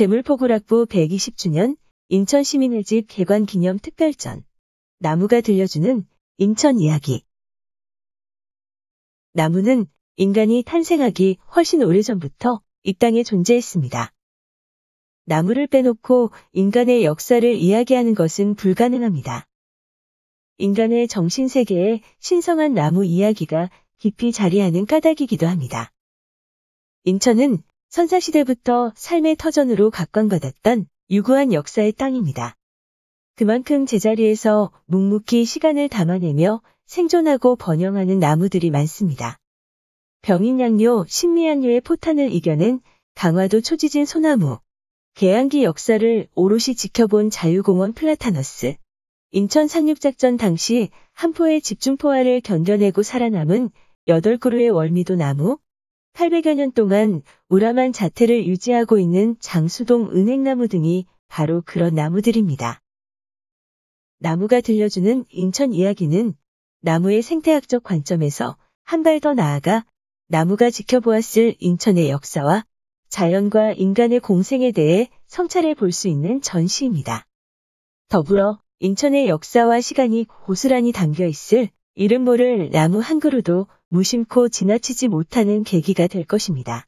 재물포구락부 120주년 인천시민의 집 개관 기념 특별전 나무가 들려주는 인천 이야기 나무는 인간이 탄생하기 훨씬 오래전부터 이 땅에 존재했습니다. 나무를 빼놓고 인간의 역사를 이야기하는 것은 불가능합니다. 인간의 정신세계에 신성한 나무 이야기가 깊이 자리하는 까닭이기도 합니다. 인천은 선사시대부터 삶의 터전으로 각광받았던 유구한 역사의 땅입니다. 그만큼 제자리에서 묵묵히 시간을 담아내며 생존하고 번영하는 나무들이 많습니다. 병인양요, 신미양요의 포탄을 이겨낸 강화도 초지진 소나무, 개항기 역사를 오롯이 지켜본 자유공원 플라타너스, 인천 상륙작전 당시 함포의 집중포화를 견뎌내고 살아남은 8그루의 월미도 나무, 800여 년 동안 우람한 자태를 유지하고 있는 장수동 은행나무 등이 바로 그런 나무들입니다. 나무가 들려주는 인천 이야기는 나무의 생태학적 관점에서 한 발 더 나아가 나무가 지켜보았을 인천의 역사와 자연과 인간의 공생에 대해 성찰해 볼 수 있는 전시입니다. 더불어 인천의 역사와 시간이 고스란히 담겨 있을 이름 모를 나무 한 그루도 무심코 지나치지 못하는 계기가 될 것입니다.